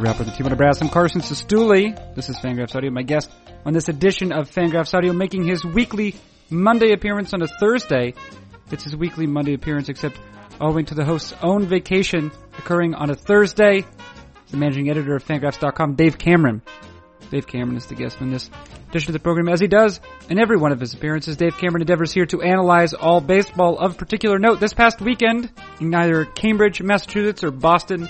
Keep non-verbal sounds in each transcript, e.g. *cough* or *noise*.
wrap up the team on the brass. I'm Carson Cistulli. This is Fangraphs Audio. My guest on this edition of Fangraphs Audio making his weekly Monday appearance on a Thursday. It's his weekly Monday appearance, except owing to the host's own vacation occurring on a Thursday. The managing editor of Fangraphs.com, Dave Cameron. Dave Cameron is the guest on this edition of the program, as he does in every one of his appearances. Dave Cameron endeavors here to analyze all baseball of particular note. This past weekend, in either Cambridge, Massachusetts, or Boston,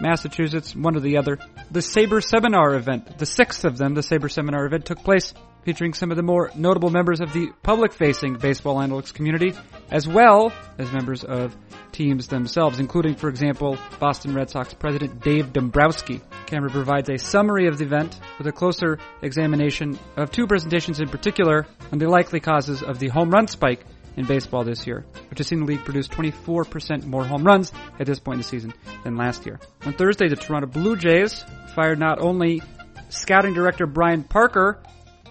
Massachusetts, one or the other, the Sabre Seminar event, the sixth of them, the Sabre Seminar event, took place featuring some of the more notable members of the public-facing baseball analytics community, as well as members of teams themselves, including, for example, Boston Red Sox president Dave Dombrowski. Cameron provides a summary of the event with a closer examination of two presentations in particular on the likely causes of the home run spike in baseball this year, which has seen the league produce 24% more home runs at this point in the season than last year. On Thursday, the Toronto Blue Jays fired not only scouting director Brian Parker,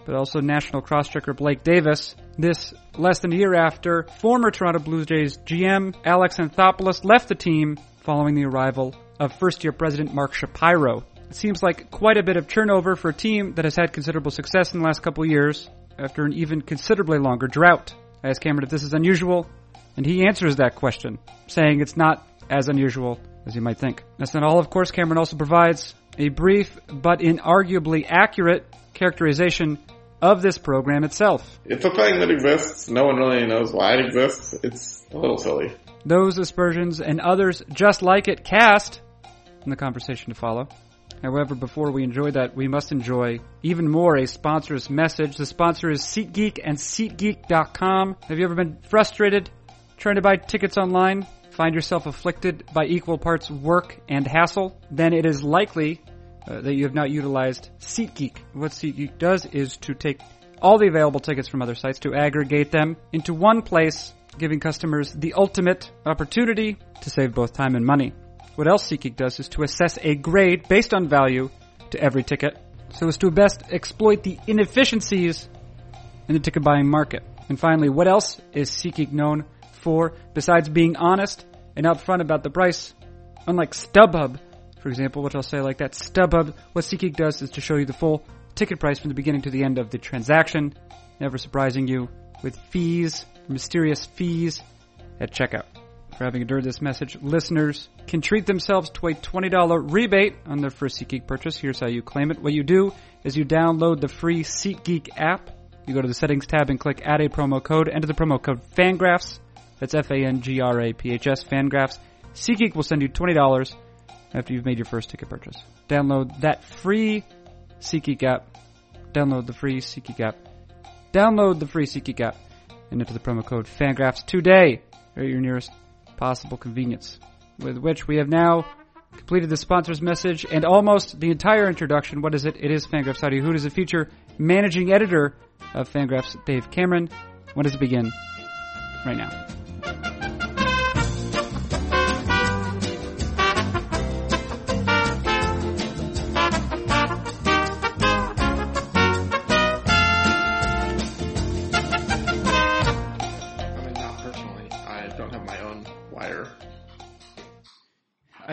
but also national cross-checker Blake Davis. This less than a year after former Toronto Blue Jays GM Alex Anthopoulos left the team following the arrival of first-year president Mark Shapiro. It seems like quite a bit of turnover for a team that has had considerable success in the last couple years after an even considerably longer drought. I asked Cameron if this is unusual, and he answers that question, saying it's not as unusual as you might think. That's not all, of course. Cameron also provides a brief but inarguably accurate characterization of this program itself. It's a thing that exists. No one really knows why it exists. It's a little silly. Those aspersions and others just like it cast in the conversation to follow. However, before we enjoy that, we must enjoy even more a sponsor's message. The sponsor is SeatGeek and SeatGeek.com. Have you ever been frustrated trying to buy tickets online? Find yourself afflicted by equal parts work and hassle? Then it is likely uh, that you have not utilized SeatGeek. What SeatGeek does is to take all the available tickets from other sites to aggregate them into one place, giving customers the ultimate opportunity to save both time and money. What else SeatGeek does is to assess a grade based on value to every ticket, so as to best exploit the inefficiencies in the ticket buying market. And finally, what else is SeatGeek known for besides being honest and upfront about the price? Unlike StubHub, for example, which I'll say like that, StubHub, what SeatGeek does is to show you the full ticket price from the beginning to the end of the transaction, never surprising you with fees, mysterious fees at checkout. For having endured this message, listeners can treat themselves to a $20 rebate on their first SeatGeek purchase. Here's how you claim it. What you do is you download the free SeatGeek app. You go to the settings tab and click add a promo code. Enter the promo code FANGRAPHS. That's F-A-N-G-R-A-P-H-S, FANGRAPHS. SeatGeek will send you $20 after you've made your first ticket purchase. Download that free SeatGeek app. Download the free SeatGeek app. Download the free SeatGeek app and enter the promo code FANGRAPHS today at your nearest possible convenience. With which we have now completed the sponsor's message and almost the entire introduction. What is it? It is Fangraphs Audio. Who does it feature? Managing editor of Fangraphs, Dave Cameron. When does it begin? Right now.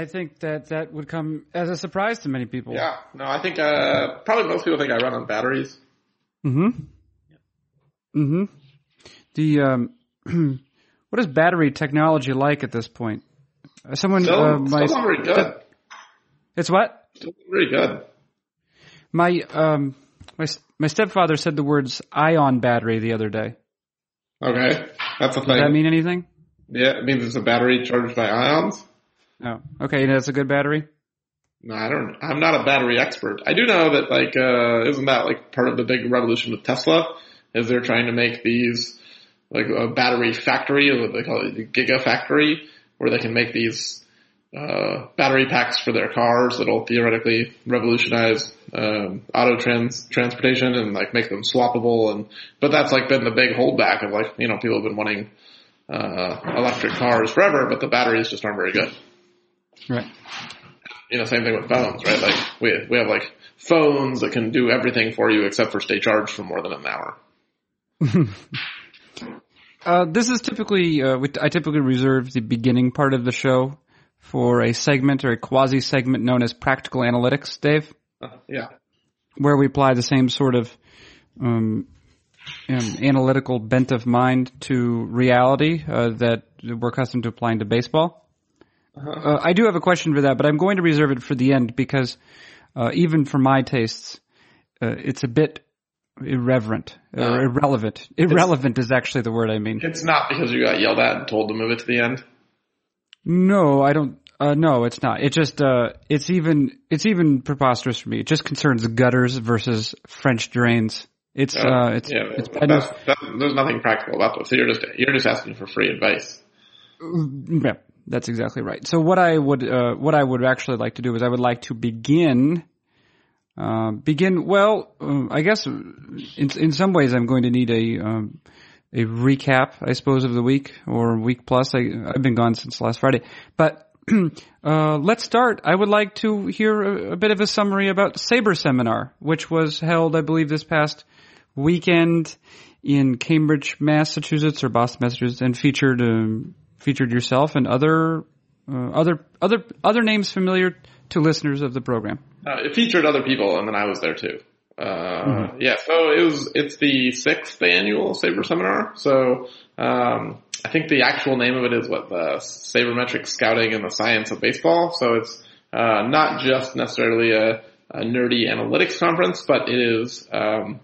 I think that that would come as a surprise to many people. Yeah. No, I think uh, probably most people think I run on batteries. Mm-hmm. Mm-hmm. The um, *clears throat* what is battery technology like at this point? Uh, Someone, Still, uh, my, still not very good. it's what Still not very good. my um my my stepfather said the words ion battery the other day. Okay, that's a thing. Does that mean anything? yeah, it means it's a battery charged by ions. Oh, okay. That's a good battery. No, I don't. I'm not a battery expert. I do know that like uh isn't that like part of the big revolution with Tesla? Is they're trying to make these like a battery factory, or what they call it, a gigafactory, where they can make these uh, battery packs for their cars that'll theoretically revolutionize um, auto trans transportation and like make them swappable. And but that's like been the big holdback of like you know people have been wanting uh, electric cars forever, but the batteries just aren't very good Right. you know, same thing with phones, right? Like we we have like phones that can do everything for you except for stay charged for more than an hour. *laughs* Uh, this is typically, uh, I typically reserve the beginning part of the show for a segment or a quasi segment known as Practical Analytics, Dave, Uh, yeah. where we apply the same sort of um, um, analytical bent of mind to reality uh, that we're accustomed to applying to baseball. Uh, I do have a question for that, but I'm going to reserve it for the end because uh, even for my tastes, uh, it's a bit irreverent or Uh, irrelevant. Irrelevant is actually the word I mean. It's not because you got yelled at and told to move it to the end. No, I don't. Uh, no, it's not. It just uh, it's even it's even preposterous for me. It just concerns gutters versus French drains. It's uh, it's yeah, it's but that's, that, there's nothing practical about this. So you're just you're just asking for free advice. Yeah, that's exactly right. So what I would uh, what I would actually like to do is I would like to begin uh, begin well. Uh, I guess in in some ways I'm going to need a um, a recap, I suppose, of the week or week plus. I I've been gone since last Friday, but. *clears throat* Uh, let's start. I would like to hear a, a bit of a summary about Sabre Seminar, which was held, I believe, this past weekend in Cambridge, Massachusetts, or Boston, Massachusetts, and featured um, featured yourself and other uh, other other other names familiar to listeners of the program. Uh, it featured other people, and then I was there too. Uh, yeah, so it was, it's the sixth annual Sabre seminar. So, um, I think the actual name of it is what the Sabermetric Scouting and the Science of Baseball. So it's, uh, not just necessarily a, a nerdy analytics conference, but it is, um,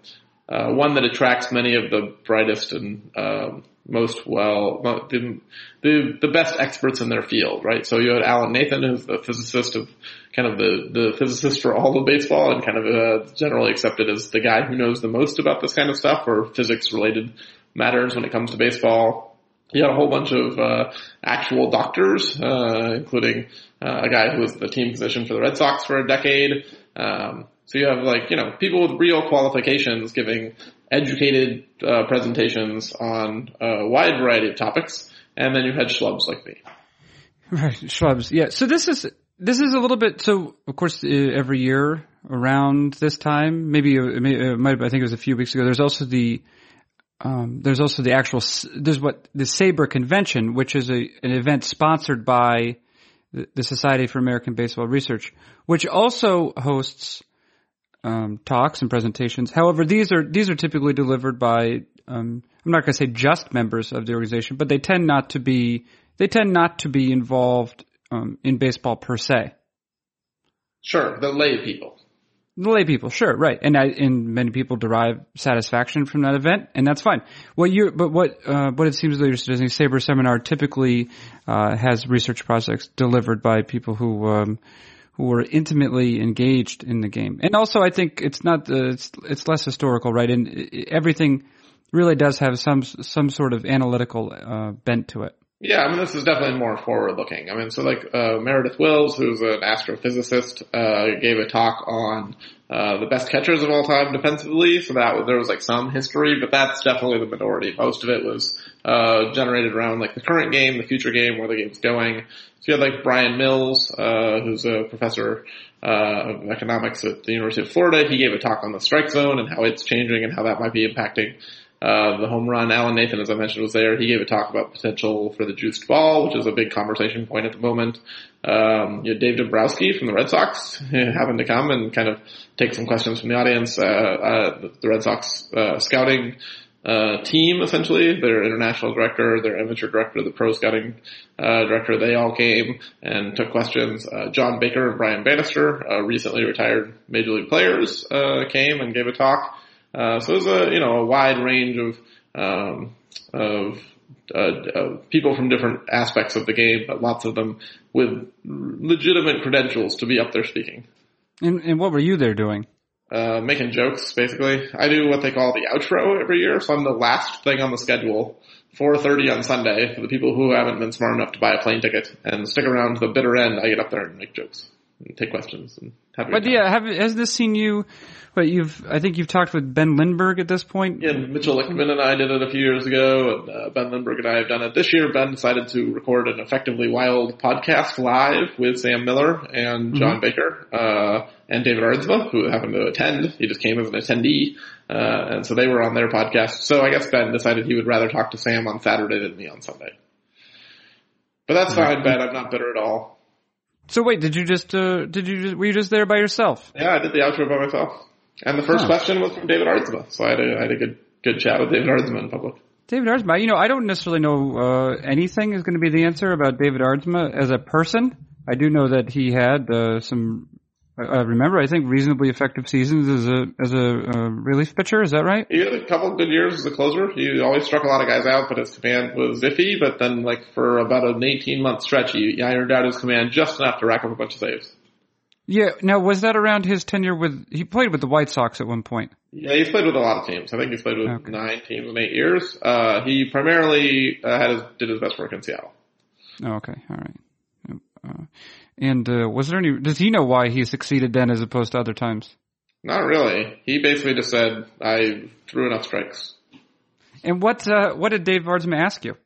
uh, one that attracts many of the brightest and, um, most well, the, the, best experts in their field, right? So you had Alan Nathan, who's the physicist of kind of the, the physicist for all of baseball and kind of uh, generally accepted as the guy who knows the most about this kind of stuff or physics related matters when it comes to baseball. You had a whole bunch of uh, actual doctors, uh, including uh, a guy who was the team physician for the Red Sox for a decade. Um, so you have like, you know, people with real qualifications giving educated uh, presentations on a wide variety of topics. And then you had schlubs like me. *laughs* Right, Schwab's. Yeah. So this is this is a little bit. So of course, uh, every year around this time, maybe uh, it it might. I think it was a few weeks ago. There's also the um, there's also the actual there's what the Sabre Convention, which is a an event sponsored by the Society for American Baseball Research, which also hosts um, talks and presentations. However, these are these are typically delivered by um, I'm not going to say just members of the organization, but they tend not to be they tend not to be involved um, in baseball per se. Sure, the lay people. The lay people, sure, right, and I, and many people derive satisfaction from that event, and that's fine. What you, but what uh, what it seems that you're suggesting, Sabre Seminar typically uh, has research projects delivered by people who um, who are intimately engaged in the game, and also I think it's not the, it's it's less historical, right, and everything really does have some some sort of analytical uh, bent to it. Yeah, I mean, this is definitely more forward looking. I mean, so like, uh, Meredith Wills, who's an astrophysicist, uh, gave a talk on, uh, the best catchers of all time defensively. So that there was like some history, but that's definitely the minority. Most of it was, uh, generated around like the current game, the future game, where the game's going. So you had like Brian Mills, uh, who's a professor, uh, of economics at the University of Florida. He gave a talk on the strike zone and how it's changing and how that might be impacting uh, the home run. Alan Nathan, as I mentioned, was there. He gave a talk about potential for the juiced ball, which is a big conversation point at the moment. Um, you Dave Dombrowski from the Red Sox *laughs* happened to come and kind of take some questions from the audience. Uh, uh, the Red Sox uh, scouting uh, team, essentially, their international director, their amateur director, the pro scouting uh, director, they all came and took questions. John Baker and Brian Bannister, recently retired major league players, uh, came and gave a talk. Uh, so was a you know a wide range of um, of uh, uh, people from different aspects of the game, but lots of them with legitimate credentials to be up there speaking. And, and what were you there doing? Uh, making jokes, basically. I do what they call the outro every year, so I'm the last thing on the schedule, 4.30 on Sunday, for the people who haven't been smart enough to buy a plane ticket and stick around to the bitter end, I get up there and make jokes take questions and have But yeah, have, has this seen you? But you've, I think you've talked with Ben Lindbergh at this point. Yeah, Mitchell Lichtman and I did it a few years ago, and uh, Ben Lindbergh and I have done it this year. Ben decided to record an effectively wild podcast live with Sam Miller and John Baker uh, and David Aardsma, who happened to attend. He just came as an attendee, uh, and so they were on their podcast. So I guess Ben decided he would rather talk to Sam on Saturday than me on Sunday. But that's fine, Ben. I'm not bitter at all. So wait, did you just uh, did you just, were you just there by yourself? Yeah, I did the outro by myself. And the first Huh. question was from David Aardsma, so I had a, I had a good good chat with David Aardsma in public. David Aardsma, you know, I don't necessarily know uh, anything is going to be the answer about David Aardsma as a person. I do know that he had uh, some. I I remember, I think, reasonably effective seasons as a as a uh, relief pitcher. Is that right? He had a couple good years as a closer. He always struck a lot of guys out, but his command was iffy. But then, like for about an 18 month stretch, he ironed out his command just enough to rack up a bunch of saves. Yeah. Now, was that around his tenure with? He played with the White Sox at one point. Yeah, he's played with a lot of teams. I think he's played with Okay. nine teams in eight years. Uh, he primarily uh, had his, did his best work in Seattle. Oh, okay. All right. Uh, and uh, was there any? Does he know why he succeeded then as opposed to other times? Not really. He basically just said, I threw enough strikes. And what uh, what did Dave Aardsma ask you?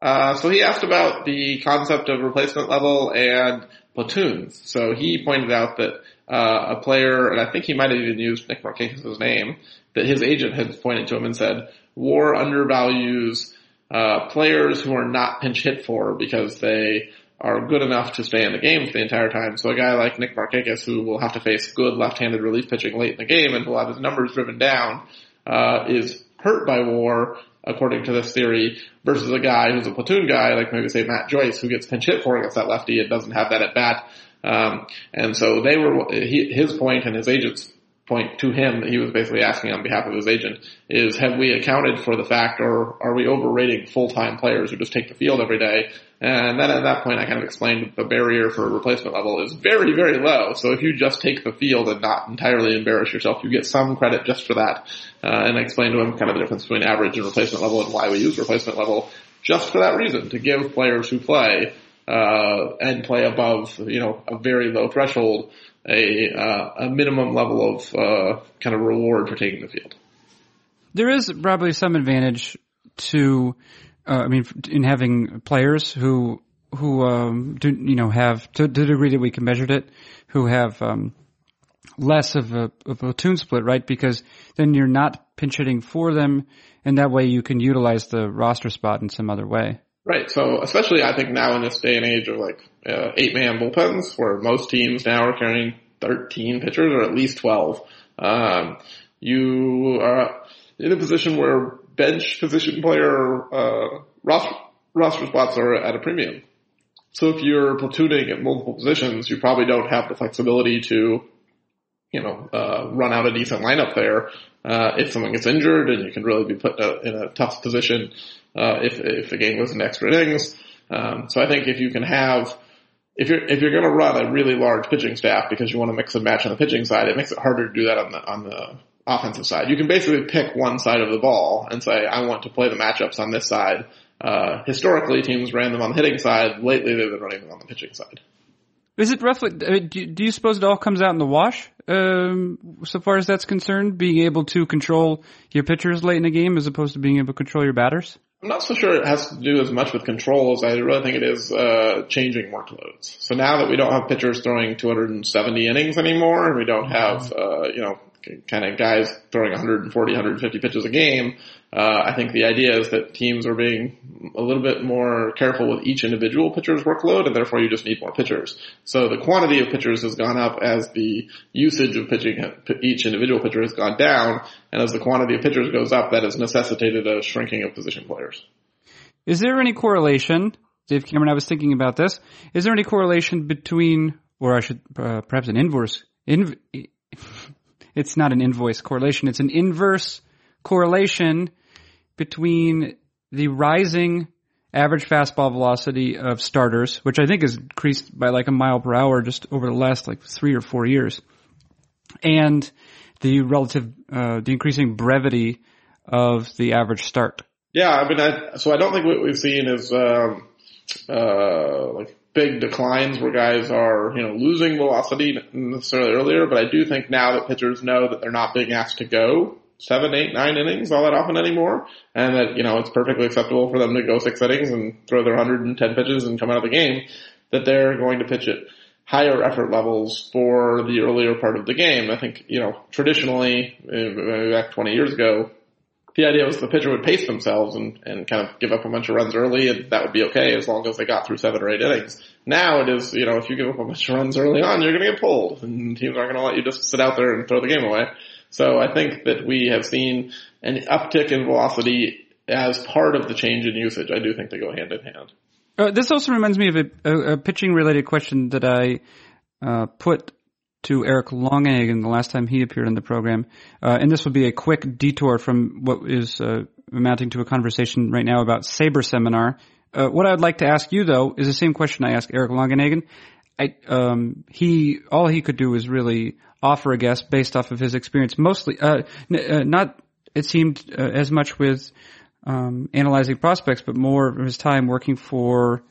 Uh, so he asked about the concept of replacement level and platoons. So he pointed out that uh, a player, and I think he might have even used Nick Markakis' name, that his agent had pointed to him and said, War undervalues uh, players who are not pinch hit for because they are good enough to stay in the game for the entire time. So a guy like Nick Markakis, who will have to face good left-handed relief pitching late in the game and will have his numbers driven down, uh, is hurt by war, according to this theory, versus a guy who's a platoon guy, like maybe say Matt Joyce, who gets pinch hit for against that lefty and doesn't have that at bat. Um, and so they were, he, his point and his agent's point to him that he was basically asking on behalf of his agent is have we accounted for the fact or are we overrating full-time players who just take the field every day? And then at that point I kind of explained the barrier for replacement level is very, very low. So if you just take the field and not entirely embarrass yourself, you get some credit just for that. Uh, and I explained to him kind of the difference between average and replacement level and why we use replacement level just for that reason, to give players who play uh, and play above, you know, a very low threshold, a uh, a minimum level of uh, kind of reward for taking the field. There is probably some advantage to, uh, I mean, in having players who who um, do you know have to, to the degree that we can measure it, who have um, less of a, of a platoon split, right? Because then you're not pinch hitting for them, and that way you can utilize the roster spot in some other way. Right. So especially I think now in this day and age of like uh, eight man bullpens where most teams now are carrying 13 pitchers or at least 12, um, you are in a position where bench position player, uh, roster, roster spots are at a premium. So if you're platooning at multiple positions, you probably don't have the flexibility to, you know, uh, run out a decent lineup there. Uh, if someone gets injured and you can really be put in a, in a tough position, uh, if, if the game goes into extra innings. Um, so I think if you can have, if you're, if you're going to run a really large pitching staff because you want to mix and match on the pitching side, it makes it harder to do that on the, on the offensive side. You can basically pick one side of the ball and say, I want to play the matchups on this side. Uh, historically teams ran them on the hitting side. Lately they've been running them on the pitching side. Is it roughly? Do, do you suppose it all comes out in the wash? Um, so far as that's concerned, being able to control your pitchers late in the game as opposed to being able to control your batters. I'm not so sure it has to do as much with control as I really think it is uh, changing workloads. So now that we don't have pitchers throwing 270 innings anymore, and we don't have uh, you know kind of guys throwing 140, 150 pitches a game, uh, I think the idea is that teams are being a little bit more careful with each individual pitcher's workload, and therefore you just need more pitchers. So the quantity of pitchers has gone up as the usage of pitching each individual pitcher has gone down, and as the quantity of pitchers goes up, that has necessitated a shrinking of position players. Is there any correlation, Dave Cameron? I was thinking about this. Is there any correlation between, or I should uh, perhaps an inverse? Inv- it's not an invoice correlation. It's an inverse correlation between the rising average fastball velocity of starters, which I think has increased by like a mile per hour just over the last like three or four years, and the relative, uh, the increasing brevity of the average start. Yeah, I mean, I, so I don't think what we've seen is um, uh, like big declines where guys are you know losing velocity necessarily earlier, but I do think now that pitchers know that they're not being asked to go seven, eight, nine innings all that often anymore, and that you know it's perfectly acceptable for them to go six innings and throw their 110 pitches and come out of the game, that they're going to pitch at higher effort levels for the earlier part of the game. I think, you know, traditionally, uh, back 20 years ago, the idea was the pitcher would pace themselves and, and kind of give up a bunch of runs early and that would be okay as long as they got through seven or eight innings. Now it is, you know, if you give up a bunch of runs early on, you're going to get pulled and teams aren't going to let you just sit out there and throw the game away. So I think that we have seen an uptick in velocity as part of the change in usage. I do think they go hand in hand. Uh, this also reminds me of a, a, a pitching related question that I uh, put to Eric Longenhagen the last time he appeared on the program. Uh, and this will be a quick detour from what is uh, amounting to a conversation right now about Saber Seminar. Uh, what I would like to ask you though is the same question I asked Eric Longenhagen. I, um, he, all he could do was really offer a guess based off of his experience, mostly, uh, n- uh, not, it seemed uh, as much with, um, analyzing prospects, but more of his time working for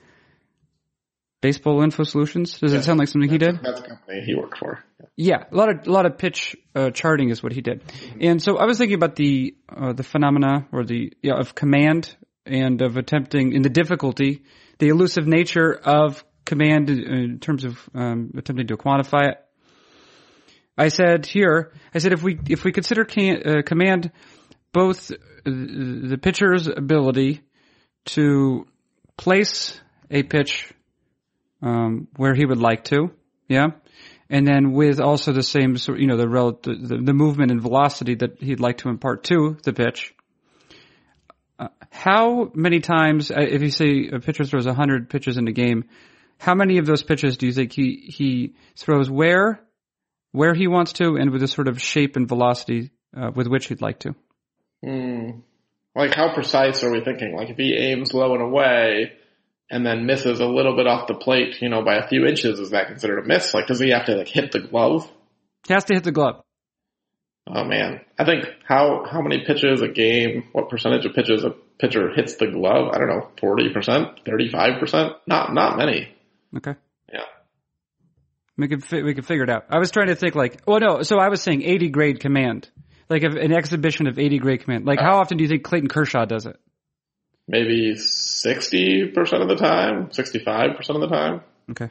Baseball Info Solutions. Does it sound like something he did? That's the company he worked for. Yeah, a lot of a lot of pitch uh, charting is what he did, and so I was thinking about the uh, the phenomena or the yeah, of command and of attempting in the difficulty, the elusive nature of command in terms of um, attempting to quantify it. I said here, I said if we if we consider can, uh, command both the pitcher's ability to place a pitch um, where he would like to, yeah, and then with also the same sort, you know, the, rel- the the movement and velocity that he'd like to impart to the pitch. Uh, how many times, uh, if you say a pitcher throws hundred pitches in a game, how many of those pitches do you think he he throws where, where he wants to, and with the sort of shape and velocity uh, with which he'd like to? Mm. Like how precise are we thinking? Like if he aims low and away, and then misses a little bit off the plate, you know, by a few inches, is that considered a miss? Like, does he have to like hit the glove? He has to hit the glove. Oh man, I think how how many pitches a game? What percentage of pitches a pitcher hits the glove? I don't know, forty percent, thirty five percent? Not not many. Okay. Yeah. We could fi- we could figure it out. I was trying to think like, well, no. So I was saying eighty grade command, like if, an exhibition of eighty grade command. Like, how uh, often do you think Clayton Kershaw does it? Maybe sixty percent of the time, sixty five percent of the time. Okay.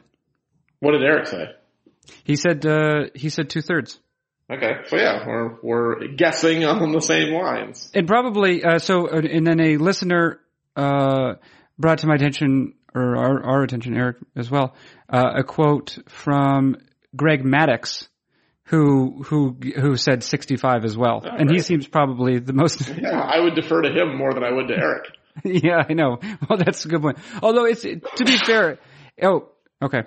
What did Eric say? He said uh, he said two thirds. Okay, so yeah, we're we're guessing *laughs* on the same lines. And probably uh, so. And then a listener uh, brought to my attention, or our, our attention, Eric as well, uh, a quote from Greg Maddux, who who who said sixty five as well, and he seems probably the most. *laughs* Yeah, I would defer to him more than I would to Eric. *laughs* yeah, I know. *laughs* Well, that's a good point. Although it's to be fair. Oh, okay.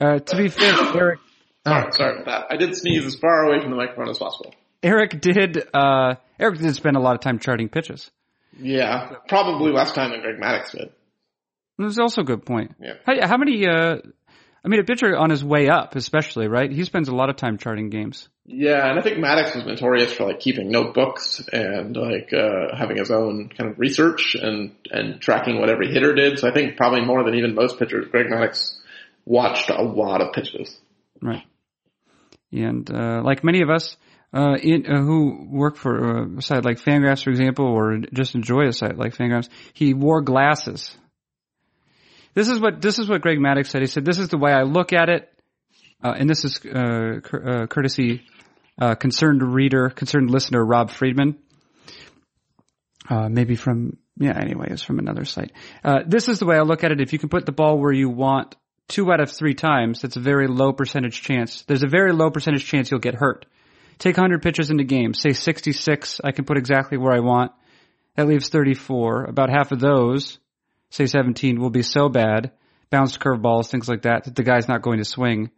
Uh, to be fair, Eric. *coughs* Sorry, sorry about that. I did sneeze as far away from the microphone as possible. Eric did. Uh, Eric did spend a lot of time charting pitches. Yeah, probably less time than Greg Maddux did. That's also a good point. Yeah. How, how many? Uh, I mean, a pitcher on his way up, especially, right? He spends a lot of time charting games. Yeah, and I think Maddux was notorious for like keeping notebooks and like uh having his own kind of research and and tracking what every hitter did. So I think probably more than even most pitchers, Greg Maddux watched a lot of pitches. Right. And uh, like many of us uh, in, uh, who work for uh, a site like Fangraphs, for example, or just enjoy a site like Fangraphs, he wore glasses. This is what this is what Greg Maddux said. He said, "This is the way I look at it," uh, and this is uh, cur- uh, courtesy uh, concerned reader, concerned listener Rob Friedman. Uh, maybe from yeah. Anyway, it's from another site. Uh, this is the way I look at it. If you can put the ball where you want two out of three times, that's a very low percentage chance. There's a very low percentage chance you'll get hurt. Take 100 pitches in the game, say 66, I can put exactly where I want. That leaves 34. About half of those, say 17, will be so bad, bounced curveballs, things like that, that the guy's not going to swing.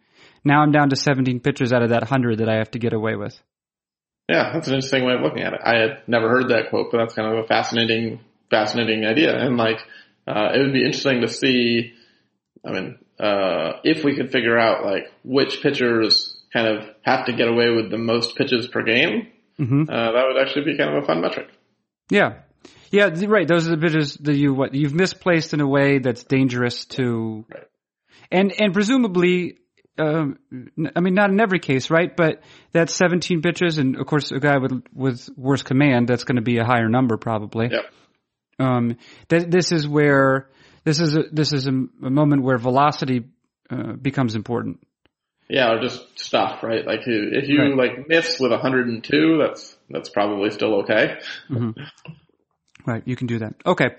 Now I'm down to 17 pitches out of that 100 that I have to get away with. Yeah, that's an interesting way of looking at it. I had never heard that quote, but that's kind of a fascinating, fascinating idea. And like, uh, it would be interesting to see, I mean, uh, if we could figure out like which pitchers kind of have to get away with the most pitches per game, hmm uh, that would actually be kind of a fun metric. Yeah. Yeah, right. Those are the pitches that you what you've misplaced in a way that's dangerous to, Right. and and presumably, um, I mean, not in every case, right? But that's 17 bitches, and of course, a guy with with worse command, that's going to be a higher number probably. Yep. Um, th- this is where this is a, this is a, a moment where velocity uh, becomes important. Yeah, or just stuff, right? Like if you Right. like miss with 102, that's that's probably still okay. *laughs* Right, you can do that. Okay.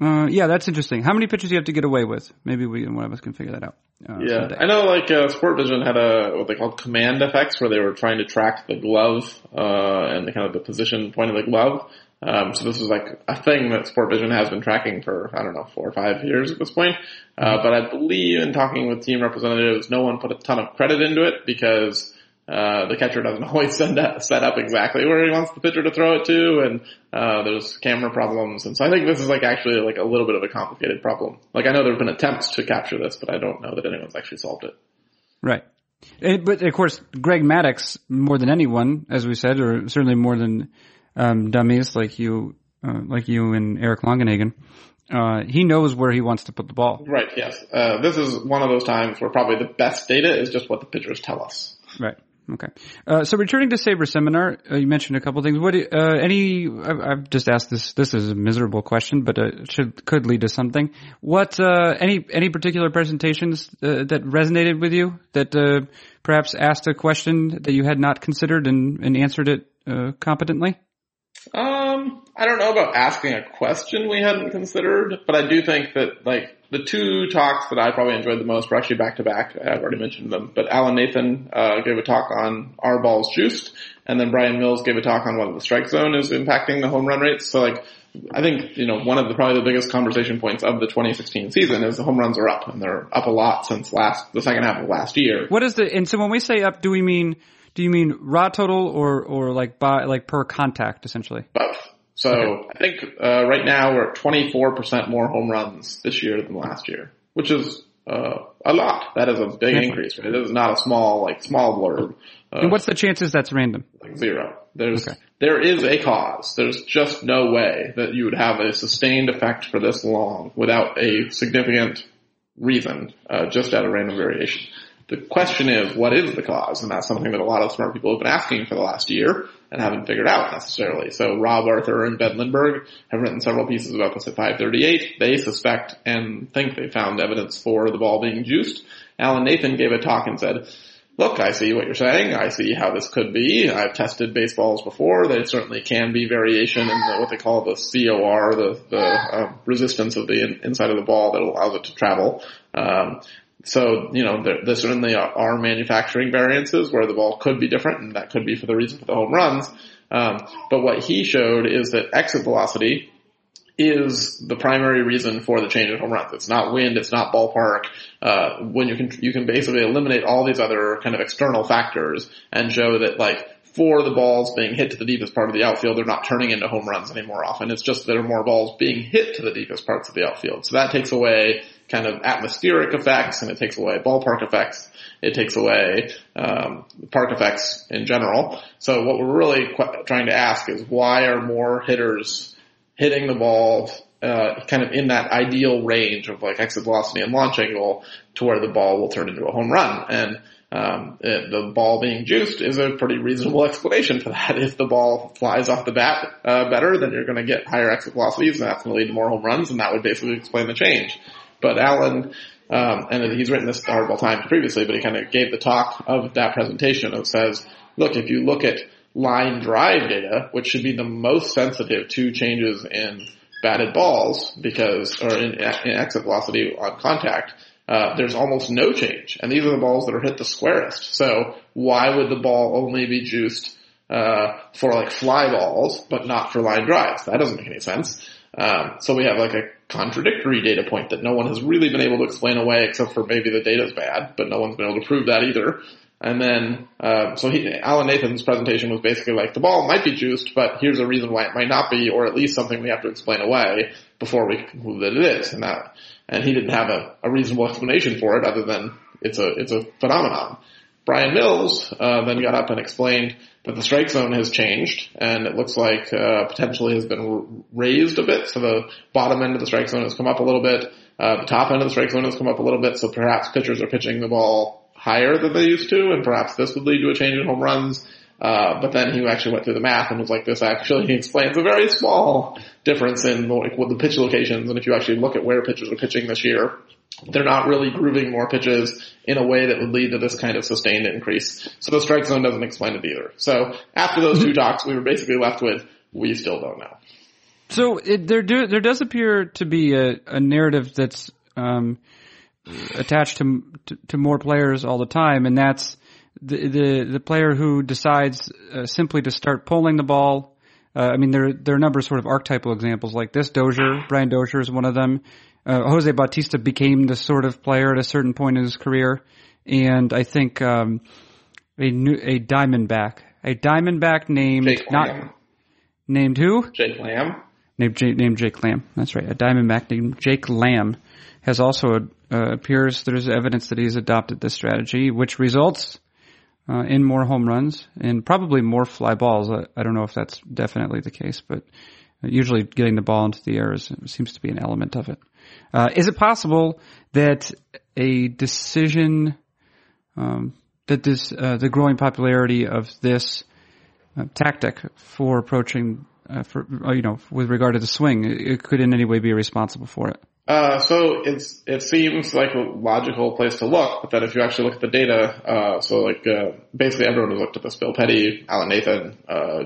Uh, yeah, that's interesting. How many pitches do you have to get away with? Maybe we and one of us can figure that out. Uh, Yeah, someday. I know. Like uh, Sport Vision had a what they called command effects, where they were trying to track the glove uh, and the kind of the position point of the glove. Um, so this is like a thing that Sport Vision has been tracking for I don't know four or five years at this point. Uh, but I believe in talking with team representatives, no one put a ton of credit into it because uh, the catcher doesn't *laughs* always send up, set up exactly where he wants the pitcher to throw it to, and uh, there's camera problems, and so I think this is like actually like a little bit of a complicated problem. Like I know there have been attempts to capture this, but I don't know that anyone's actually solved it. Right. Eh, but of course, Greg Maddux, more than anyone, as we said, or certainly more than um, dummies like you, uh, like you and Eric Longenhagen, uh, he knows where he wants to put the ball. Right. Yes. Uh, this is one of those times where probably the best data is just what the pitchers tell us. Right. Okay. Uh, so returning to Saber Seminar, uh, you mentioned a couple things. What, uh, any, I've, I've just asked this, this is a miserable question, but uh, it should, could lead to something. What, uh, any, any particular presentations uh, that resonated with you that, perhaps asked a question that you had not considered and, and answered it, competently? Um, I don't know about asking a question we hadn't considered, but I do think that like the two talks that I probably enjoyed the most were actually back to back. I've already mentioned them, but Alan Nathan uh, gave a talk on our balls juiced, and then Brian Mills gave a talk on whether the strike zone is impacting the home run rates. So like, I think you know one of the probably the biggest conversation points of the 2016 season is the home runs are up, and they're up a lot since last the second half of last year. What is the, and so when we say up, do we mean, do you mean raw total or, or like by, like per contact essentially? both. So I think uh, right now we're at 24% more home runs this year than last year, which is uh, a lot. That is a big increase. Right? It is not a small like small blurb. Uh, And what's the chances that's random? like zero. There's Okay. there is a cause. There's just no way that you would have a sustained effect for this long without a significant reason, uh, just out of random variation. The question is, what is the cause? And that's something that a lot of smart people have been asking for the last year and haven't figured out necessarily. So Rob Arthur and Ben Lindbergh have written several pieces about this at 538. They suspect and think they found evidence for the ball being juiced. Alan Nathan gave a talk and said, look, I see what you're saying. I see how this could be. I've tested baseballs before. There certainly can be variation in the, what they call the COR, the, the uh, resistance of the in, inside of the ball that allows it to travel. Um, so, you know, there, there certainly are, manufacturing variances where the ball could be different and that could be for the reason for the home runs. Um, but what he showed is that exit velocity is the primary reason for the change in home runs. It's not wind, it's not ballpark. Uh, when you can, you can basically eliminate all these other kind of external factors and show that like for the balls being hit to the deepest part of the outfield, they're not turning into home runs any more often. It's just there are more balls being hit to the deepest parts of the outfield. So that takes away kind of atmospheric effects and it takes away ballpark effects. It takes away um, park effects in general. So what we're really qu- trying to ask is why are more hitters hitting the ball uh, kind of in that ideal range of like exit velocity and launch angle to where the ball will turn into a home run. And um, it, the ball being juiced is a pretty reasonable *laughs* explanation for that. If the ball flies off the bat uh, better, then you're going to get higher exit velocities, and that's going to lead to more home runs, and that would basically explain the change. But Alan, um, and he's written this Hardball Times previously, but he kind of gave the talk of that presentation and says, look, if you look at line drive data, which should be the most sensitive to changes in batted balls because, or in, in exit velocity on contact, uh, there's almost no change. And these are the balls that are hit the squarest. So why would the ball only be juiced, uh, for like fly balls, but not for line drives? That doesn't make any sense. Um, so we have like a contradictory data point that no one has really been able to explain away except for maybe the data's bad, but no one's been able to prove that either. And then, uh, so he, Alan Nathan's presentation was basically like the ball might be juiced, but here's a reason why it might not be, or at least something we have to explain away before we conclude that it is. And that, and he didn't have a, a reasonable explanation for it other than it's a, it's a phenomenon. Brian Mills, uh, then got up and explained that the strike zone has changed and it looks like, uh, potentially has been raised a bit. So the bottom end of the strike zone has come up a little bit. Uh, the top end of the strike zone has come up a little bit. So perhaps pitchers are pitching the ball higher than they used to, and perhaps this would lead to a change in home runs. Uh, but then he actually went through the math and was like, this actually *laughs* explains a very small difference in like, the pitch locations. And if you actually look at where pitchers are pitching this year, they're not really grooving more pitches in a way that would lead to this kind of sustained increase. So the strike zone doesn't explain it either. So after those two talks, we were basically left with, we still don't know. So it, there do, there does appear to be a, a narrative that's um, attached to, to, to more players all the time, and that's the the, the player who decides uh, simply to start pulling the ball. Uh, I mean, there there are a number of sort of archetypal examples like this. Dozier, Brian Dozier is one of them. Uh, Jose Bautista became this sort of player at a certain point in his career, and I think um, a new a Diamondback, a Diamondback named Jake not Lamb. named who? Jake Lamb. named Jake, named Jake Lamb. That's right. A Diamondback named Jake Lamb has also uh, appears there's evidence that he's adopted this strategy, which results uh, in more home runs and probably more fly balls. I, I don't know if that's definitely the case, but usually getting the ball into the air is, seems to be an element of it. Uh, is it possible that a decision um, that this uh, the growing popularity of this uh, tactic for approaching uh, for uh, you know with regard to the swing it, it could in any way be responsible for it Uh, so it's it seems like a logical place to look, but then if you actually look at the data, uh, so like uh, basically everyone has looked at this. Bill Petti, Alan Nathan, uh,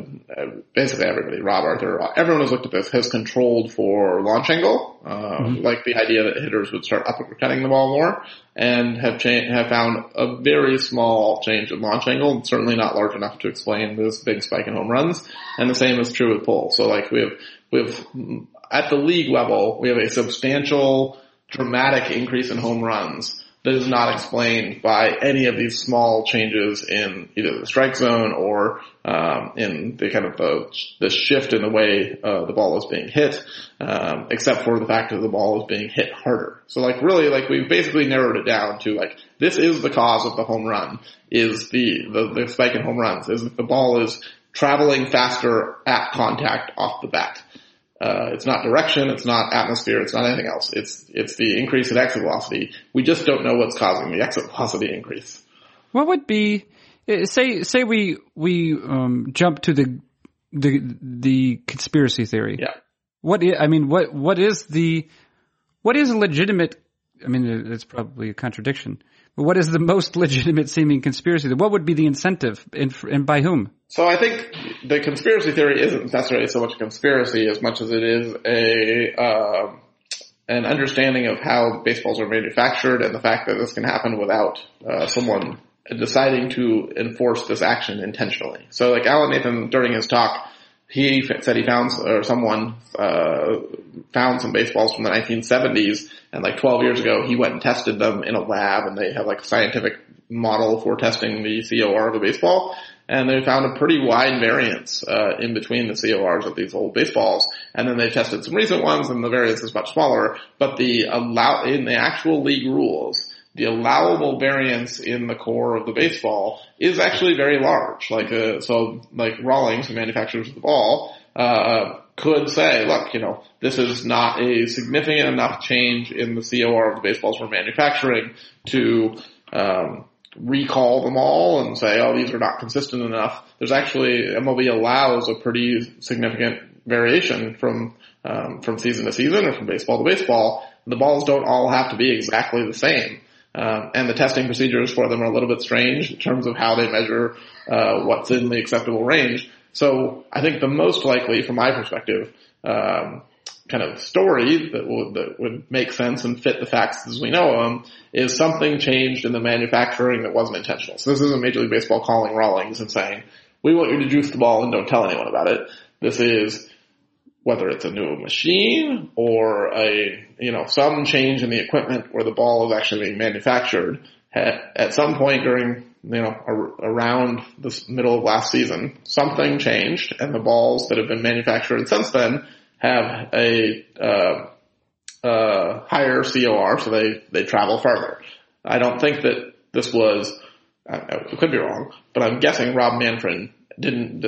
basically everybody, Rob Arthur, everyone has looked at this. Has controlled for launch angle, uh, like the idea that hitters would start uppercutting the ball more, and have cha- have found a very small change in launch angle, certainly not large enough to explain this big spike in home runs. And the same is true with pull. So like we have we have at the league level, we have a substantial, dramatic increase in home runs that is not explained by any of these small changes in either the strike zone or um, in the kind of the, the shift in the way uh, the ball is being hit, um, except for the fact that the ball is being hit harder. So like really, like we've basically narrowed it down to like this is the cause of the home run is the the, the spike in home runs is that the ball is traveling faster at contact off the bat. Uh, it's not direction, it's not atmosphere, it's not anything else. It's it's the increase in exit velocity. We just don't know what's causing the exit velocity increase. what would be eh, say say we we um, jump to the the the conspiracy theory Yeah. what i I mean what what is the what is a legitimate I mean it's probably a contradiction what is the most legitimate seeming conspiracy? What would be the incentive? And, and by whom? So I think the conspiracy theory isn't necessarily so much a conspiracy as much as it is a um an understanding of how baseballs are manufactured and the fact that this can happen without uh, someone deciding to enforce this action intentionally. So like Alan Nathan during his talk, he said he found or someone uh, found some baseballs from the 1970s, and like 12 years ago, he went and tested them in a lab, and they have like a scientific model for testing the COR of a baseball, and they found a pretty wide variance uh, in between the CORs of these old baseballs. And then they tested some recent ones, and the variance is much smaller. But the allow in the actual league rules, the allowable variance in the core of the baseball is actually very large. Like, uh, so, like Rawlings, the who manufactures the ball, uh, could say, look, you know, this is not a significant enough change in the COR of the baseballs we're manufacturing to, um, recall them all and say, oh, these are not consistent enough. There's actually, MLB allows a pretty significant variation from, um, from season to season or from baseball to baseball. The balls don't all have to be exactly the same. Um, and the testing procedures for them are a little bit strange in terms of how they measure uh, what's in the acceptable range. So I think the most likely, from my perspective, um, kind of story that would that would make sense and fit the facts as we know them is something changed in the manufacturing that wasn't intentional. So this isn't Major League Baseball calling Rawlings and saying, "We want you to juice the ball and don't tell anyone about it." This is whether it's a new machine or a, you know, some change in the equipment where the ball is actually being manufactured at, some point during, you know, ar- around the middle of last season, something changed and the balls that have been manufactured since then have a, uh, uh, higher COR, so they, they travel farther. I don't think that this was, I, I could be wrong, but I'm guessing Rob Manfred didn't,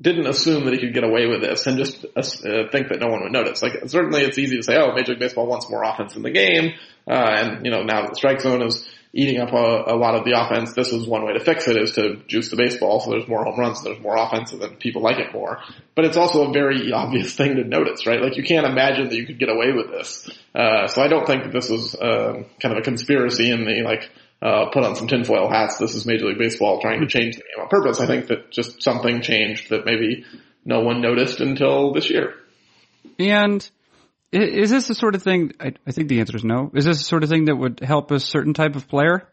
didn't assume that he could get away with this and just uh, think that no one would notice. Like certainly it's easy to say, oh, Major League Baseball wants more offense in the game, uh, and you know now that the strike zone is eating up a, a, lot of the offense. This was one way to fix it is to juice the baseball so there's more home runs, so there's more offense, and then people like it more. But it's also a very *laughs* obvious thing to notice, right? Like you can't imagine that you could get away with this. Uh, so I don't think that this was uh, kind of a conspiracy in the like uh, put on some tinfoil hats. This is Major League Baseball trying to change the game on purpose. I think that just something changed that maybe no one noticed until this year. And is this the sort of thing? I, I think the answer is no. Is this the sort of thing that would help a certain type of player?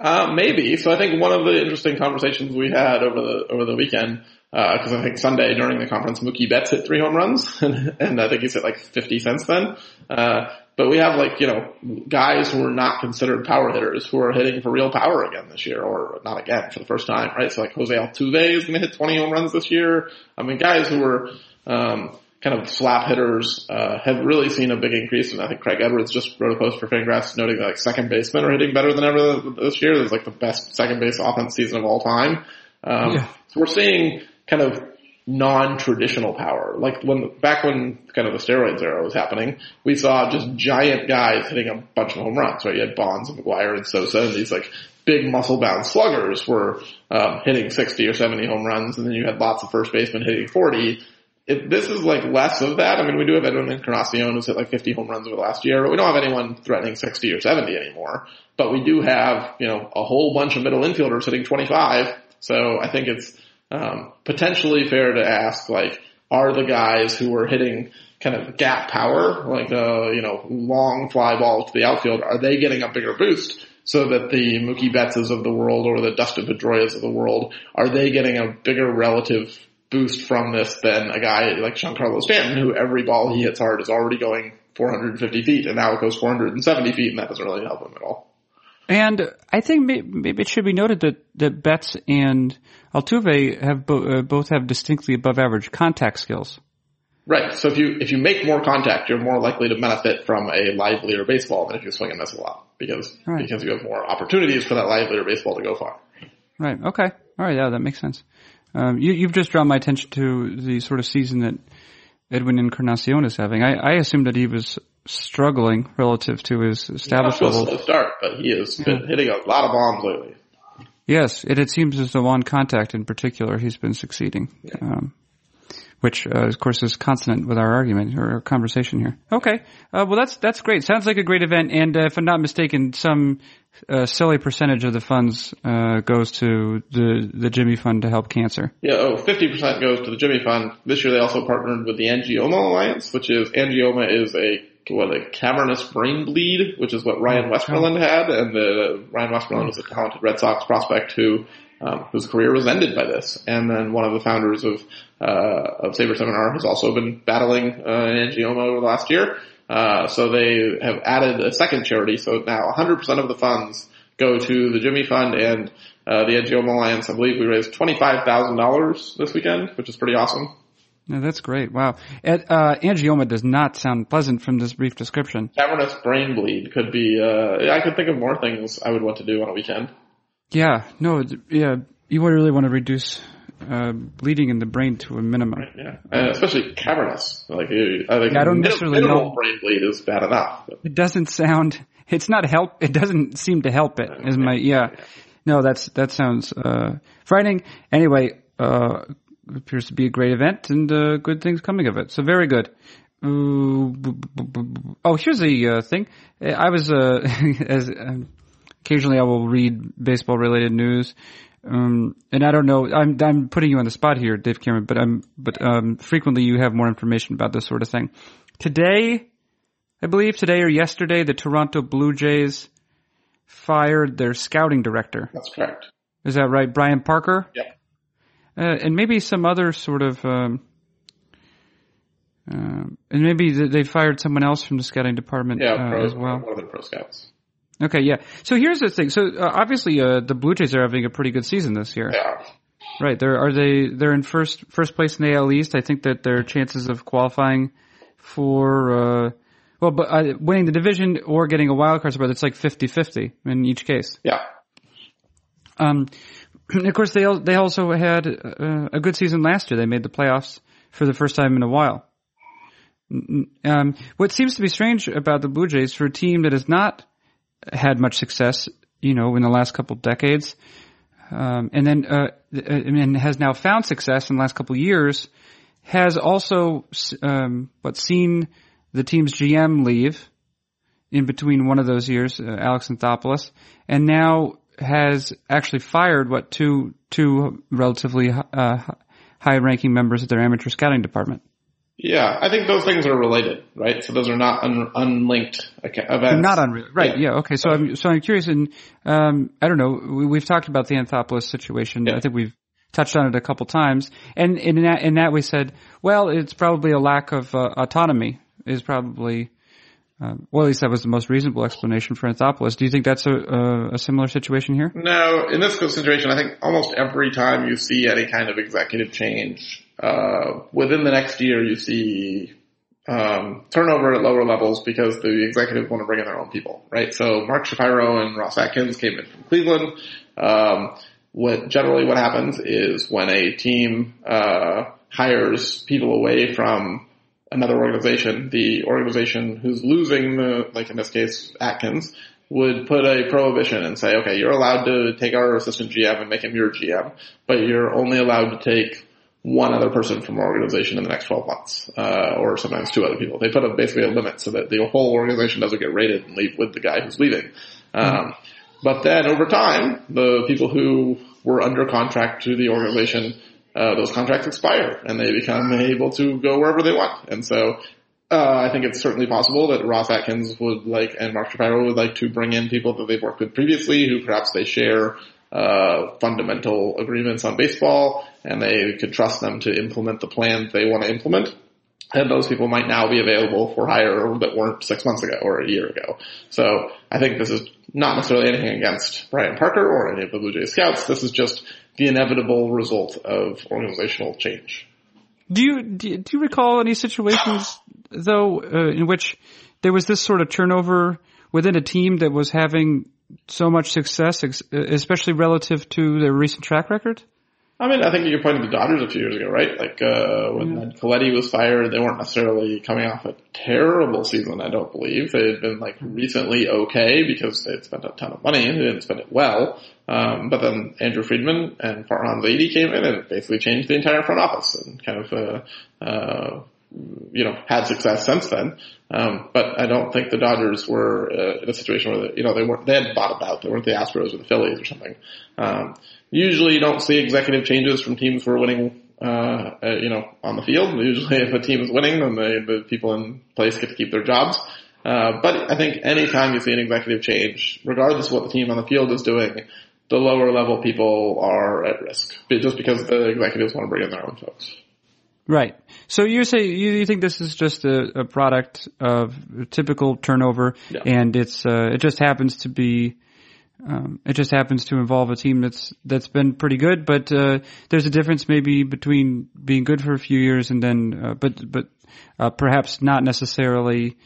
Uh, maybe. So I think one of the interesting conversations we had over the over the weekend, because uh, I think Sunday during the conference, Mookie Betts hit three home runs, and, *laughs* and I think he's hit like 50 cents then. Uh, but we have like, you know, guys who are not considered power hitters who are hitting for real power again this year, or not again for the first time, right? So like Jose Altuve is going to hit 20 home runs this year. I mean, guys who are, um, kind of slap hitters, uh, have really seen a big increase. And I think Craig Edwards just wrote a post for Fangraphs noting that like second basemen are hitting better than ever this year. There's like the best second base offense season of all time. Um, yeah. so we're seeing kind of non-traditional power. Like when, back when kind of the steroids era was happening, we saw just giant guys hitting a bunch of home runs, right? You had Bonds and McGwire and Sosa and these like big muscle-bound sluggers were, um, hitting 60 or 70 home runs and then you had lots of first basemen hitting 40. If this is like less of that. I mean, we do have Edwin Encarnacion who's hit like 50 home runs over the last year, but we don't have anyone threatening 60 or 70 anymore. But we do have, you know, a whole bunch of middle infielders hitting 25. So I think it's, um, potentially fair to ask, like, are the guys who are hitting kind of gap power, like, uh, you know, long fly balls to the outfield, are they getting a bigger boost? So that the Mookie Bettses of the world or the Dustin Pedroias of the world, are they getting a bigger relative boost from this than a guy like Giancarlo Stanton, who every ball he hits hard is already going 450 feet, and now it goes 470 feet, and that doesn't really help him at all. And I think maybe it should be noted that, that Betts and Altuve have bo- uh, both have distinctly above average contact skills. Right. So if you if you make more contact, you're more likely to benefit from a livelier baseball than if you swing and miss a lot because right. because you have more opportunities for that livelier baseball to go far. Right. Okay. All right. Yeah, that makes sense. Um, you, you've just drawn my attention to the sort of season that Edwin Encarnacion is having. I, I assumed that he was struggling relative to his established level. Slow start, but he has been hitting a lot of bombs lately. Yes, it, it seems as though on contact in particular, he's been succeeding. Yeah. Um, which, uh, of course, is consonant with our argument or our conversation here. Okay, uh, well, that's that's great. Sounds like a great event, and uh, if I'm not mistaken, some uh, silly percentage of the funds uh, goes to the the Jimmy Fund to help cancer. Yeah, oh, 50% goes to the Jimmy Fund. This year, they also partnered with the Angioma Alliance, which is angioma is a what a cavernous brain bleed, which is what Ryan oh, Westmoreland had, and the Ryan Westmoreland was a talented Red Sox prospect who um, whose career was ended by this. And then one of the founders of uh, of Saber Seminar has also been battling uh, an angioma over the last year. Uh, so they have added a second charity. So now 100% of the funds go to the Jimmy Fund and uh, the Angioma Alliance. I believe we raised $25,000 this weekend, which is pretty awesome. No, that's great. Wow. Uh, angioma does not sound pleasant from this brief description. Cavernous brain bleed could be, uh, I could think of more things I would want to do on a weekend. Yeah, no, yeah, you would really want to reduce uh, bleeding in the brain to a minimum. Right, yeah, uh, especially cavernous. Like, I think yeah, I don't necessarily know. brain bleed is bad enough. But. It doesn't sound. It's not help. It doesn't seem to help it. Is my yeah. No, that's that sounds uh, frightening. Anyway, uh, appears to be a great event and uh, good things coming of it. So very good. oh, here's a uh, thing. I was uh, *laughs* as um, occasionally I will read baseball related news. Um, and I don't know, I'm, I'm putting you on the spot here, Dave Cameron, but I'm, but, um, frequently you have more information about this sort of thing. Today, I believe today or yesterday, the Toronto Blue Jays fired their scouting director. That's correct. Is that right? Brian Parker? Yep. Uh, and maybe some other sort of, um, uh, and maybe they fired someone else from the scouting department yeah, uh, pro, as well. One of the pro scouts. Okay, yeah. So here's the thing. So uh, obviously, uh, the Blue Jays are having a pretty good season this year. Yeah. Right. They're are they they're in first first place in the AL East. I think that their chances of qualifying for uh, well, but uh, winning the division or getting a wild card spot, it's like 50-50 in each case. Yeah. Um, *clears throat* of course, they they also had uh, a good season last year. They made the playoffs for the first time in a while. Um, what seems to be strange about the Blue Jays for a team that has not had much success you know, in the last couple decades, um, and then uh, and has now found success in the last couple years, has also um, but seen the team's GM leave in between one of those years, uh, Alex Anthopoulos, and now has actually fired what two two relatively uh, high-ranking members of their amateur scouting department. Yeah, I think those things are related, right? So those are not un- unlinked events. They're not unrelated, right? Yeah. yeah. Okay. So I'm so I'm curious, and um, I don't know. We, have talked about the Anthopoulos situation. Yeah. I think we've touched on it a couple times, and, and in that in that we said, well, it's probably a lack of uh, autonomy is probably. Uh, well, at least that was the most reasonable explanation for Anthopoulos. Do you think that's a, a, a similar situation here? No, in this situation, I think almost every time you see any kind of executive change, uh, within the next year you see um, turnover at lower levels because the executives want to bring in their own people, right? So Mark Shapiro and Ross Atkins came in from Cleveland. Um, what generally what happens is when a team uh, hires people away from another organization, the organization who's losing the, like in this case, Atkins, would put a prohibition and say, okay, you're allowed to take our assistant GM and make him your GM, but you're only allowed to take one other person from our organization in the next 12 months, uh, or sometimes two other people. They put a, basically a limit so that the whole organization doesn't get raided and leave with the guy who's leaving. Um, mm-hmm. but then over time, the people who were under contract to the organization, uh, those contracts expire and they become able to go wherever they want. And so, uh, I think it's certainly possible that Ross Atkins would like, and Mark Shapiro would like to bring in people that they've worked with previously who perhaps they share uh, fundamental agreements on baseball and they could trust them to implement the plan they want to implement. And those people might now be available for hire that weren't six months ago or a year ago. So I think this is not necessarily anything against Brian Parker or any of the Blue Jays scouts. This is just the inevitable result of organizational change. Do you do you recall any situations though uh, in which there was this sort of turnover within a team that was having so much success, especially relative to their recent track record? I mean, I think you could point to the Dodgers a few years ago, right? Like uh, when yeah. Colletti was fired, they weren't necessarily coming off a terrible season. I don't believe they had been like recently okay because they had spent a ton of money and they didn't spend it well. Um, but then Andrew Friedman and Farhan Zaidi came in and basically changed the entire front office and kind of uh, uh, you know, had success since then. Um, but I don't think the Dodgers were uh, in a situation where, you know, they weren't, they had bottomed out. They weren't the Astros or the Phillies or something. Um, usually you don't see executive changes from teams who are winning, uh, uh, you know, on the field. Usually if a team is winning, then they, the people in place get to keep their jobs. Uh, but I think anytime you see an executive change, regardless of what the team on the field is doing, the lower level people are at risk just because the executives want to bring in their own folks. Right. So you say you, you think this is just a, a product of typical turnover, yeah. and it's uh, it just happens to be um, it just happens to involve a team that's that's been pretty good, but uh, there's a difference maybe between being good for a few years and then, uh, but but uh, perhaps not necessarily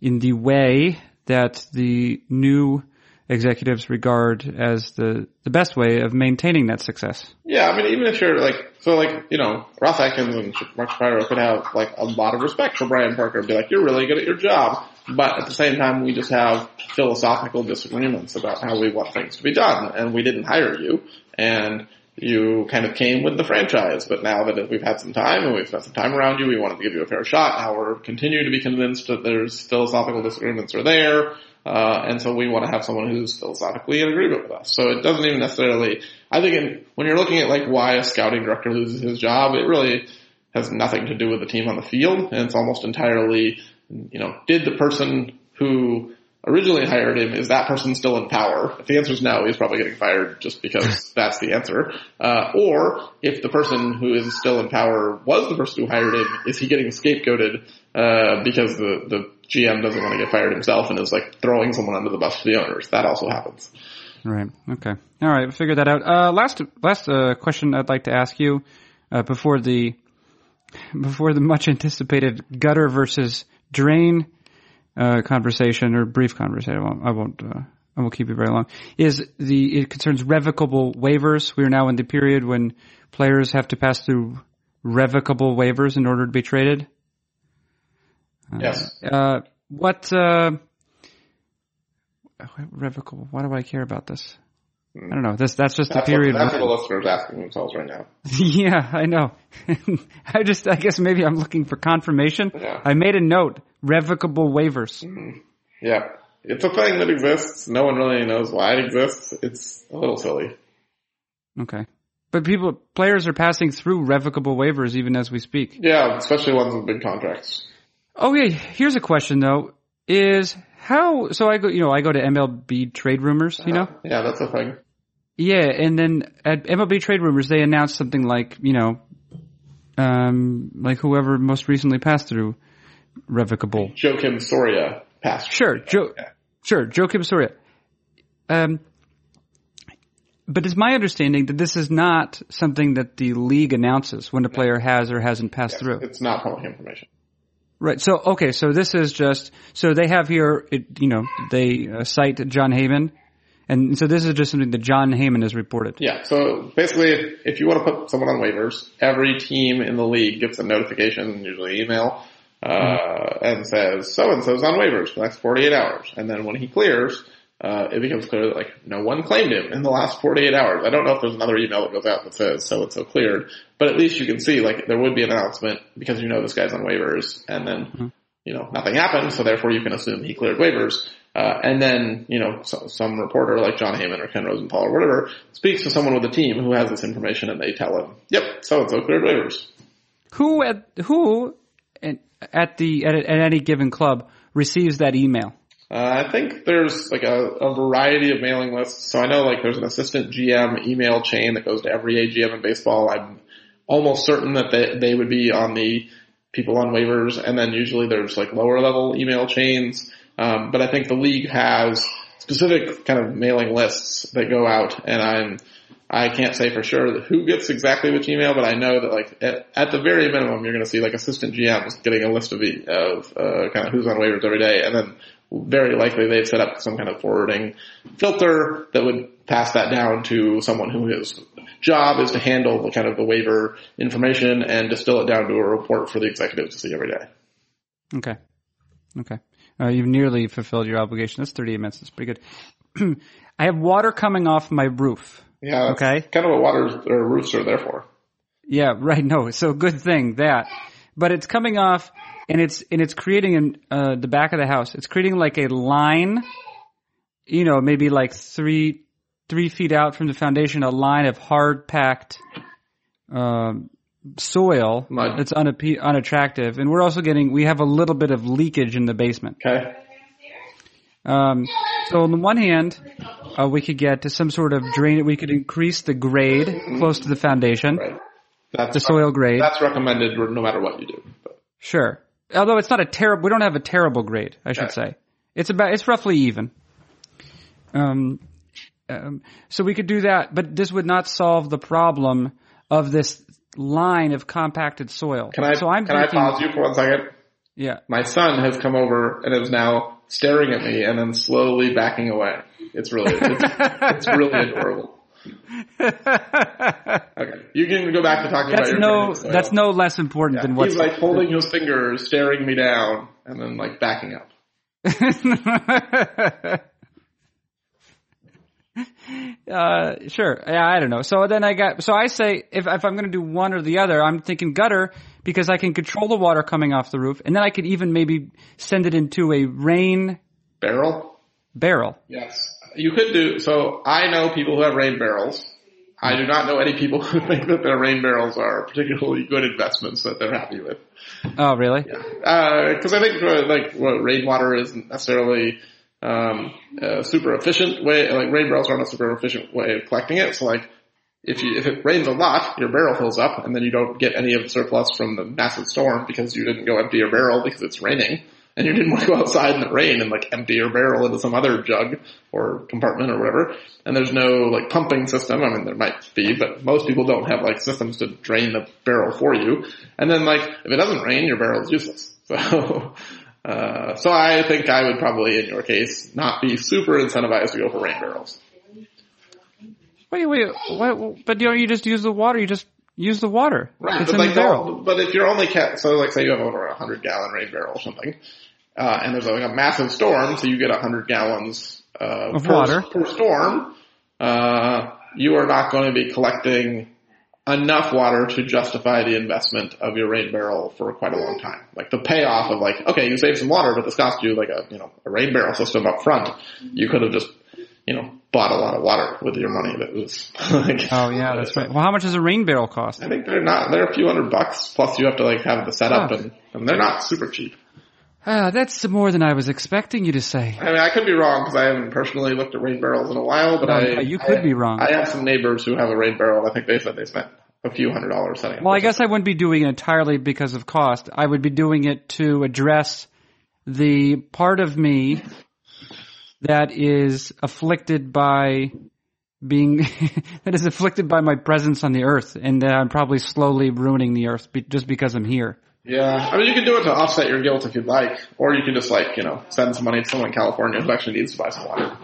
in the way that the new executives regard as the, the best way of maintaining that success. Yeah, I mean, even if you're like, so like, you know, Ross Atkins and Mark Shapiro could have like a lot of respect for Brian Parker and be like, you're really good at your job. But at the same time, we just have philosophical disagreements about how we want things to be done. And we didn't hire you. And you kind of came with the franchise, but now that we've had some time and we've spent some time around you, we wanted to give you a fair shot. Now we're continuing to be convinced that there's philosophical disagreements are there uh, and so we want to have someone who's philosophically in agreement with us. So it doesn't even necessarily, I think in, when you're looking at like why a scouting director loses his job, it really has nothing to do with the team on the field. And it's almost entirely, you know, did the person who originally hired him, is that person still in power? If the answer is no, he's probably getting fired just because *laughs* that's the answer. Uh, or if the person who is still in power was the person who hired him, is he getting scapegoated, uh, because the, the GM doesn't want to get fired himself and is like throwing someone under the bus to the owners. That also happens. Right. Okay. All right. Figure that out. Uh, last last uh, question I'd like to ask you uh, before the before the much anticipated gutter versus drain uh, conversation or brief conversation. I won't. I won't. Uh, I won't keep you very long. Is the it concerns revocable waivers? We are now in the period when players have to pass through revocable waivers in order to be traded. Yes. Uh, what, uh, revocable. Why do I care about this? I don't know. This that's just That's the period. What, that's what the listeners asking themselves right now. *laughs* yeah, I know. *laughs* I just, I guess maybe I'm looking for confirmation. Yeah. I made a note: revocable waivers. Yeah. It's a thing that exists. No one really knows why it exists. It's a little silly. Okay, but people, players are passing through revocable waivers even as we speak. Yeah, especially ones with big contracts. Okay, here's a question though: Is how? So I go, you know, I go to MLB trade rumors. You know, Yeah, that's a thing. yeah, and then at MLB trade rumors they announce something like, you know, um, like whoever most recently passed through revocable. Joakim Soria passed. Sure, Joe. Yeah. Sure, Joe Soria. Um, but it's my understanding that this is not something that the league announces when a player has or hasn't passed through. It's not public information. Right. So, okay. So this is just, so they have here, it, you know, they uh, cite Jon Heyman. And so this is just something that Jon Heyman has reported. Yeah, so basically, if, if you want to put someone on waivers, every team in the league gets a notification, usually email, uh, and says, so and so's on waivers for the next 48 hours. And then when he clears, uh, it becomes clear that like no one claimed him in the last 48 hours. I don't know if there's another email that goes out that says so and so cleared, but at least you can see like there would be an announcement because you know this guy's on waivers and then, you know, nothing happened, so therefore you can assume he cleared waivers. Uh, and then, you know, so, some reporter like Jon Heyman or Ken Rosenthal or whatever speaks to someone with a team who has this information and they tell him, yep, so and so cleared waivers. Who at, who at, at the, at, at any given club receives that email? Uh, I think there's like a, a variety of mailing lists. So I know like there's an assistant GM email chain that goes to every AGM in baseball. I'm almost certain that they, they would be on the people on waivers. And then usually there's like lower level email chains. Um, but I think the league has specific kind of mailing lists that go out and I'm, I can't say for sure who gets exactly which email, but I know that like at, at the very minimum, you're going to see like assistant GMs getting a list of, of uh, kind of who's on waivers every day, and then very likely they've set up some kind of forwarding filter that would pass that down to someone who his job is to handle the kind of the waiver information and distill it down to a report for the executives to see every day. Okay. Okay. Uh, you've nearly fulfilled your obligation. That's 38 minutes. That's pretty good. *clears throat* I have water coming off my roof. Yeah. Okay. Kind of what waters or roofs are there for. Yeah, right. No, so good thing that, but it's coming off and it's and it's creating in uh, the back of the house. It's creating like a line, you know, maybe like three three feet out from the foundation, a line of hard packed um, soil Mud. that's unappe- unattractive, and we're also getting we have a little bit of leakage in the basement. Okay. Um, so on the one hand, uh, we could get to some sort of drain. We could increase the grade close to the foundation, Right. That's the soil grade. That's recommended no matter what you do. But Sure. Although it's not a terrible, we don't have a terrible grade, I should say. It's about, it's roughly even. Um, um, so we could do that, but this would not solve the problem of this line of compacted soil. can I so I'm can I pause you for one second? Yeah. My son has come over and is now staring at me and then slowly backing away. It's really it's, it's really *laughs* adorable. *laughs* Okay, you can go back to talking That's about your no, that's no less important Yeah, than what's, He's like holding his fingers, staring me down, and then like backing up. *laughs* uh, sure. Yeah, I don't know. So then I got, so I say if, if I'm going to do one or the other, I'm thinking gutter because I can control the water coming off the roof and then I could even maybe send it into a rain Barrel? barrel. Yes. You could do, so I know people who have rain barrels. I do not know any people *laughs* who think that their rain barrels are particularly good investments that they're happy with. Oh, really? Because I think uh, like well, rainwater isn't necessarily um, a super efficient way. Like rain barrels aren't a super efficient way of collecting it. So like if you if it rains a lot, your barrel fills up, and then you don't get any of the surplus from the massive storm because you didn't go empty your barrel because it's raining. And you didn't want to go outside in the rain and like empty your barrel into some other jug or compartment or whatever. And there's no like pumping system. I mean, there might be, but most people don't have like systems to drain the barrel for you. And then like if it doesn't rain, your barrel is useless. *laughs* So, uh, so I think I would probably in your case not be super incentivized to go for rain barrels. Wait, wait, what, but don't you just use the water? You just use the water. Right, It's but in like, the barrel. but if you're only ca- so like say you have over a hundred gallon rain barrel or something, uh, and there's like a massive storm, so you get a hundred gallons uh, Of per, water. per storm, uh, you are not going to be collecting enough water to justify the investment of your rain barrel for quite a long time. Like the payoff of like, okay, you saved some water, but this cost you like a, you know, a rain barrel system up front. You could have just, you know, bought a lot of water with your money that was *laughs* like, Oh yeah, that's right. Well, how much does a rain barrel cost? I think they're not, they're a few hundred bucks plus you have to like have the setup Oh. and, and they're not super cheap. Ah, that's more than I was expecting you to say. I mean, I could be wrong because I haven't personally looked at rain barrels in a while, but No, I, no, you could I- be wrong. I have some neighbors who have a rain barrel. I think they said they spent a few hundred dollars setting up. Well, I guess I wouldn't be doing it entirely because of cost. I would be doing it to address the part of me that is afflicted by being *laughs* that is afflicted by my presence on the earth, and that I'm probably slowly ruining the earth be, just because I'm here. Yeah, I mean, you can do it to offset your guilt if you'd like, or you can just like, you know, send some money to someone in California who actually needs to buy some water.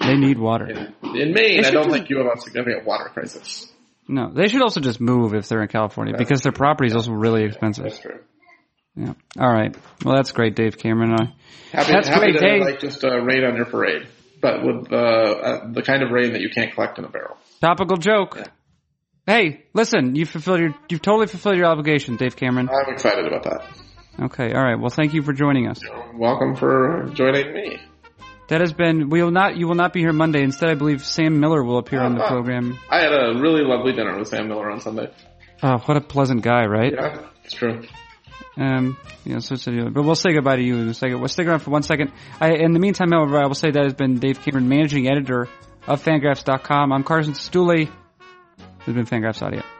They need water. In, in Maine, I don't should think you have a significant water crisis. No, they should also just move if they're in California because their property is also really expensive. That's true. Yeah. All right. Well, that's great, Dave Cameron. I, Happy, That's happy great, to Dave. like just uh, rain on your parade, but with uh, uh, the kind of rain that you can't collect in a barrel. topical joke. Hey, listen, you fulfilled your, you've totally fulfilled your obligation, Dave Cameron. I'm excited about that. Okay, all right. Well, thank you for joining us. Welcome for joining me. That has been. We will not. You will not be here Monday. Instead, I believe Sam Miller will appear on the Oh. program. I had a really lovely dinner with Sam Miller on Sunday. Oh, what a pleasant guy, right? Yeah, it's true. Um, yeah, so, so, but we'll say goodbye to you in a second. We'll stick around for one second. I, in the meantime, however, I will say that has been Dave Cameron, managing editor of Fangraphs.com. I'm Carson Cistulli. Has been Fangraphs Audio.